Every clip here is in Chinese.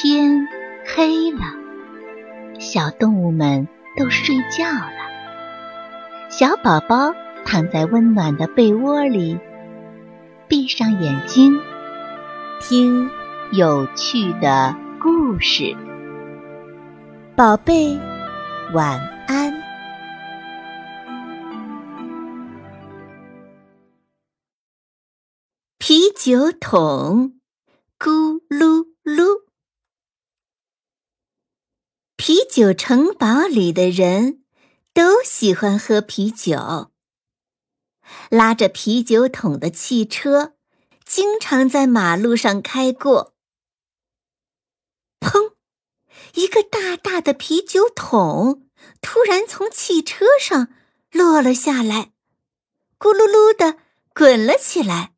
天黑了，小动物们都睡觉了。小宝宝躺在温暖的被窝里，闭上眼睛，听有趣的故事。宝贝，晚安。啤酒桶，咕噜噜。啤酒城堡里的人都喜欢喝啤酒。拉着啤酒桶的汽车经常在马路上开过。砰！一个大大的啤酒桶突然从汽车上落了下来，咕噜噜的滚了起来。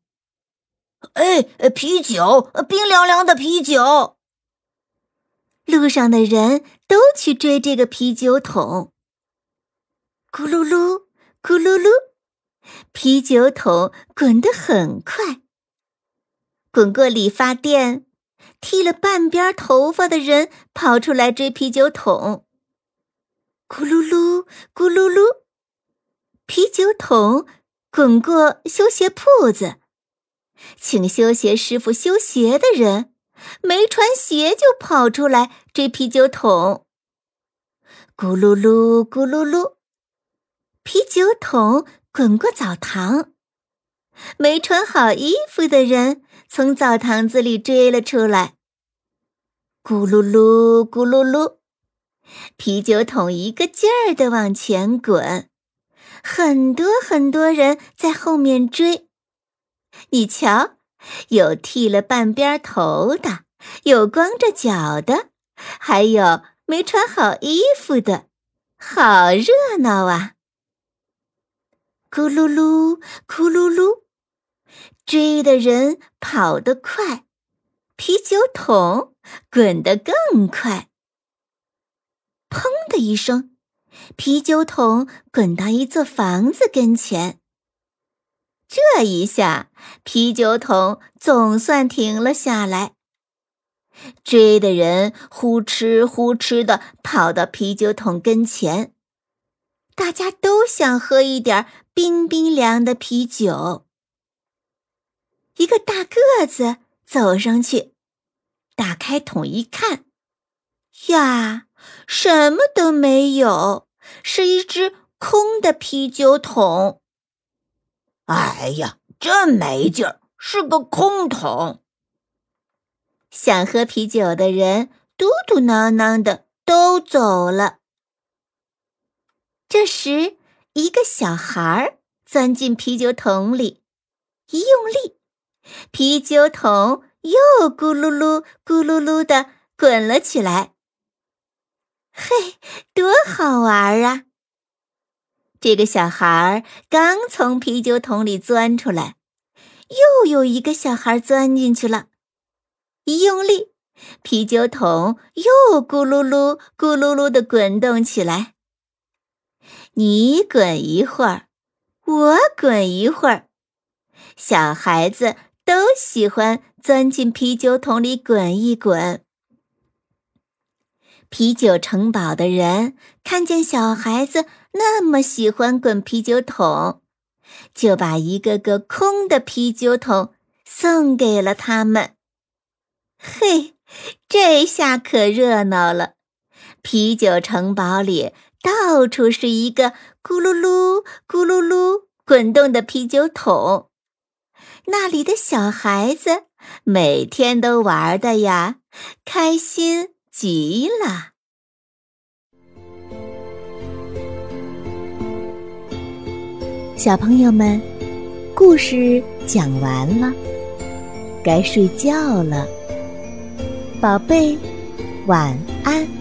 哎，啤酒，冰凉凉的啤酒。路上的人都去追这个啤酒桶，咕噜噜，咕噜噜，啤酒桶滚得很快。滚过理发店，剃了半边头发的人跑出来追啤酒桶，咕噜噜，咕噜噜，啤酒桶滚过修鞋铺子，请修鞋师傅修鞋的人。没穿鞋就跑出来追啤酒桶，咕噜噜咕噜噜，啤酒桶滚过澡堂，没穿好衣服的人从澡堂子里追了出来，咕噜噜咕噜噜，啤酒桶一个劲儿的往前滚，很多很多人在后面追，你瞧。有剃了半边头的，有光着脚的，还有没穿好衣服的，好热闹啊！咕噜噜，咕噜噜，追的人跑得快，啤酒桶滚得更快。砰的一声，啤酒桶滚到一座房子跟前。这一下，啤酒桶总算停了下来。追的人呼哧呼哧的跑到啤酒桶跟前，大家都想喝一点冰冰凉的啤酒。一个大个子走上去，打开桶一看，呀，什么都没有，是一只空的啤酒桶。哎呀，真没劲儿，是个空桶。想喝啤酒的人嘟嘟囔囔的都走了。这时，一个小孩钻进啤酒桶里，一用力，啤酒桶又咕噜噜、咕噜噜的滚了起来。嘿，多好玩啊！这个小孩刚从啤酒桶里钻出来，又有一个小孩钻进去了。一用力，啤酒桶又咕噜噜、咕噜噜的滚动起来。你滚一会儿，我滚一会儿，小孩子都喜欢钻进啤酒桶里滚一滚。啤酒城堡的人看见小孩子那么喜欢滚啤酒桶，就把一个个空的啤酒桶送给了他们。嘿，这下可热闹了！啤酒城堡里到处是一个咕噜噜、咕噜噜滚动的啤酒桶，那里的小孩子每天都玩的呀，开心。极了，小朋友们，故事讲完了，该睡觉了，宝贝，晚安。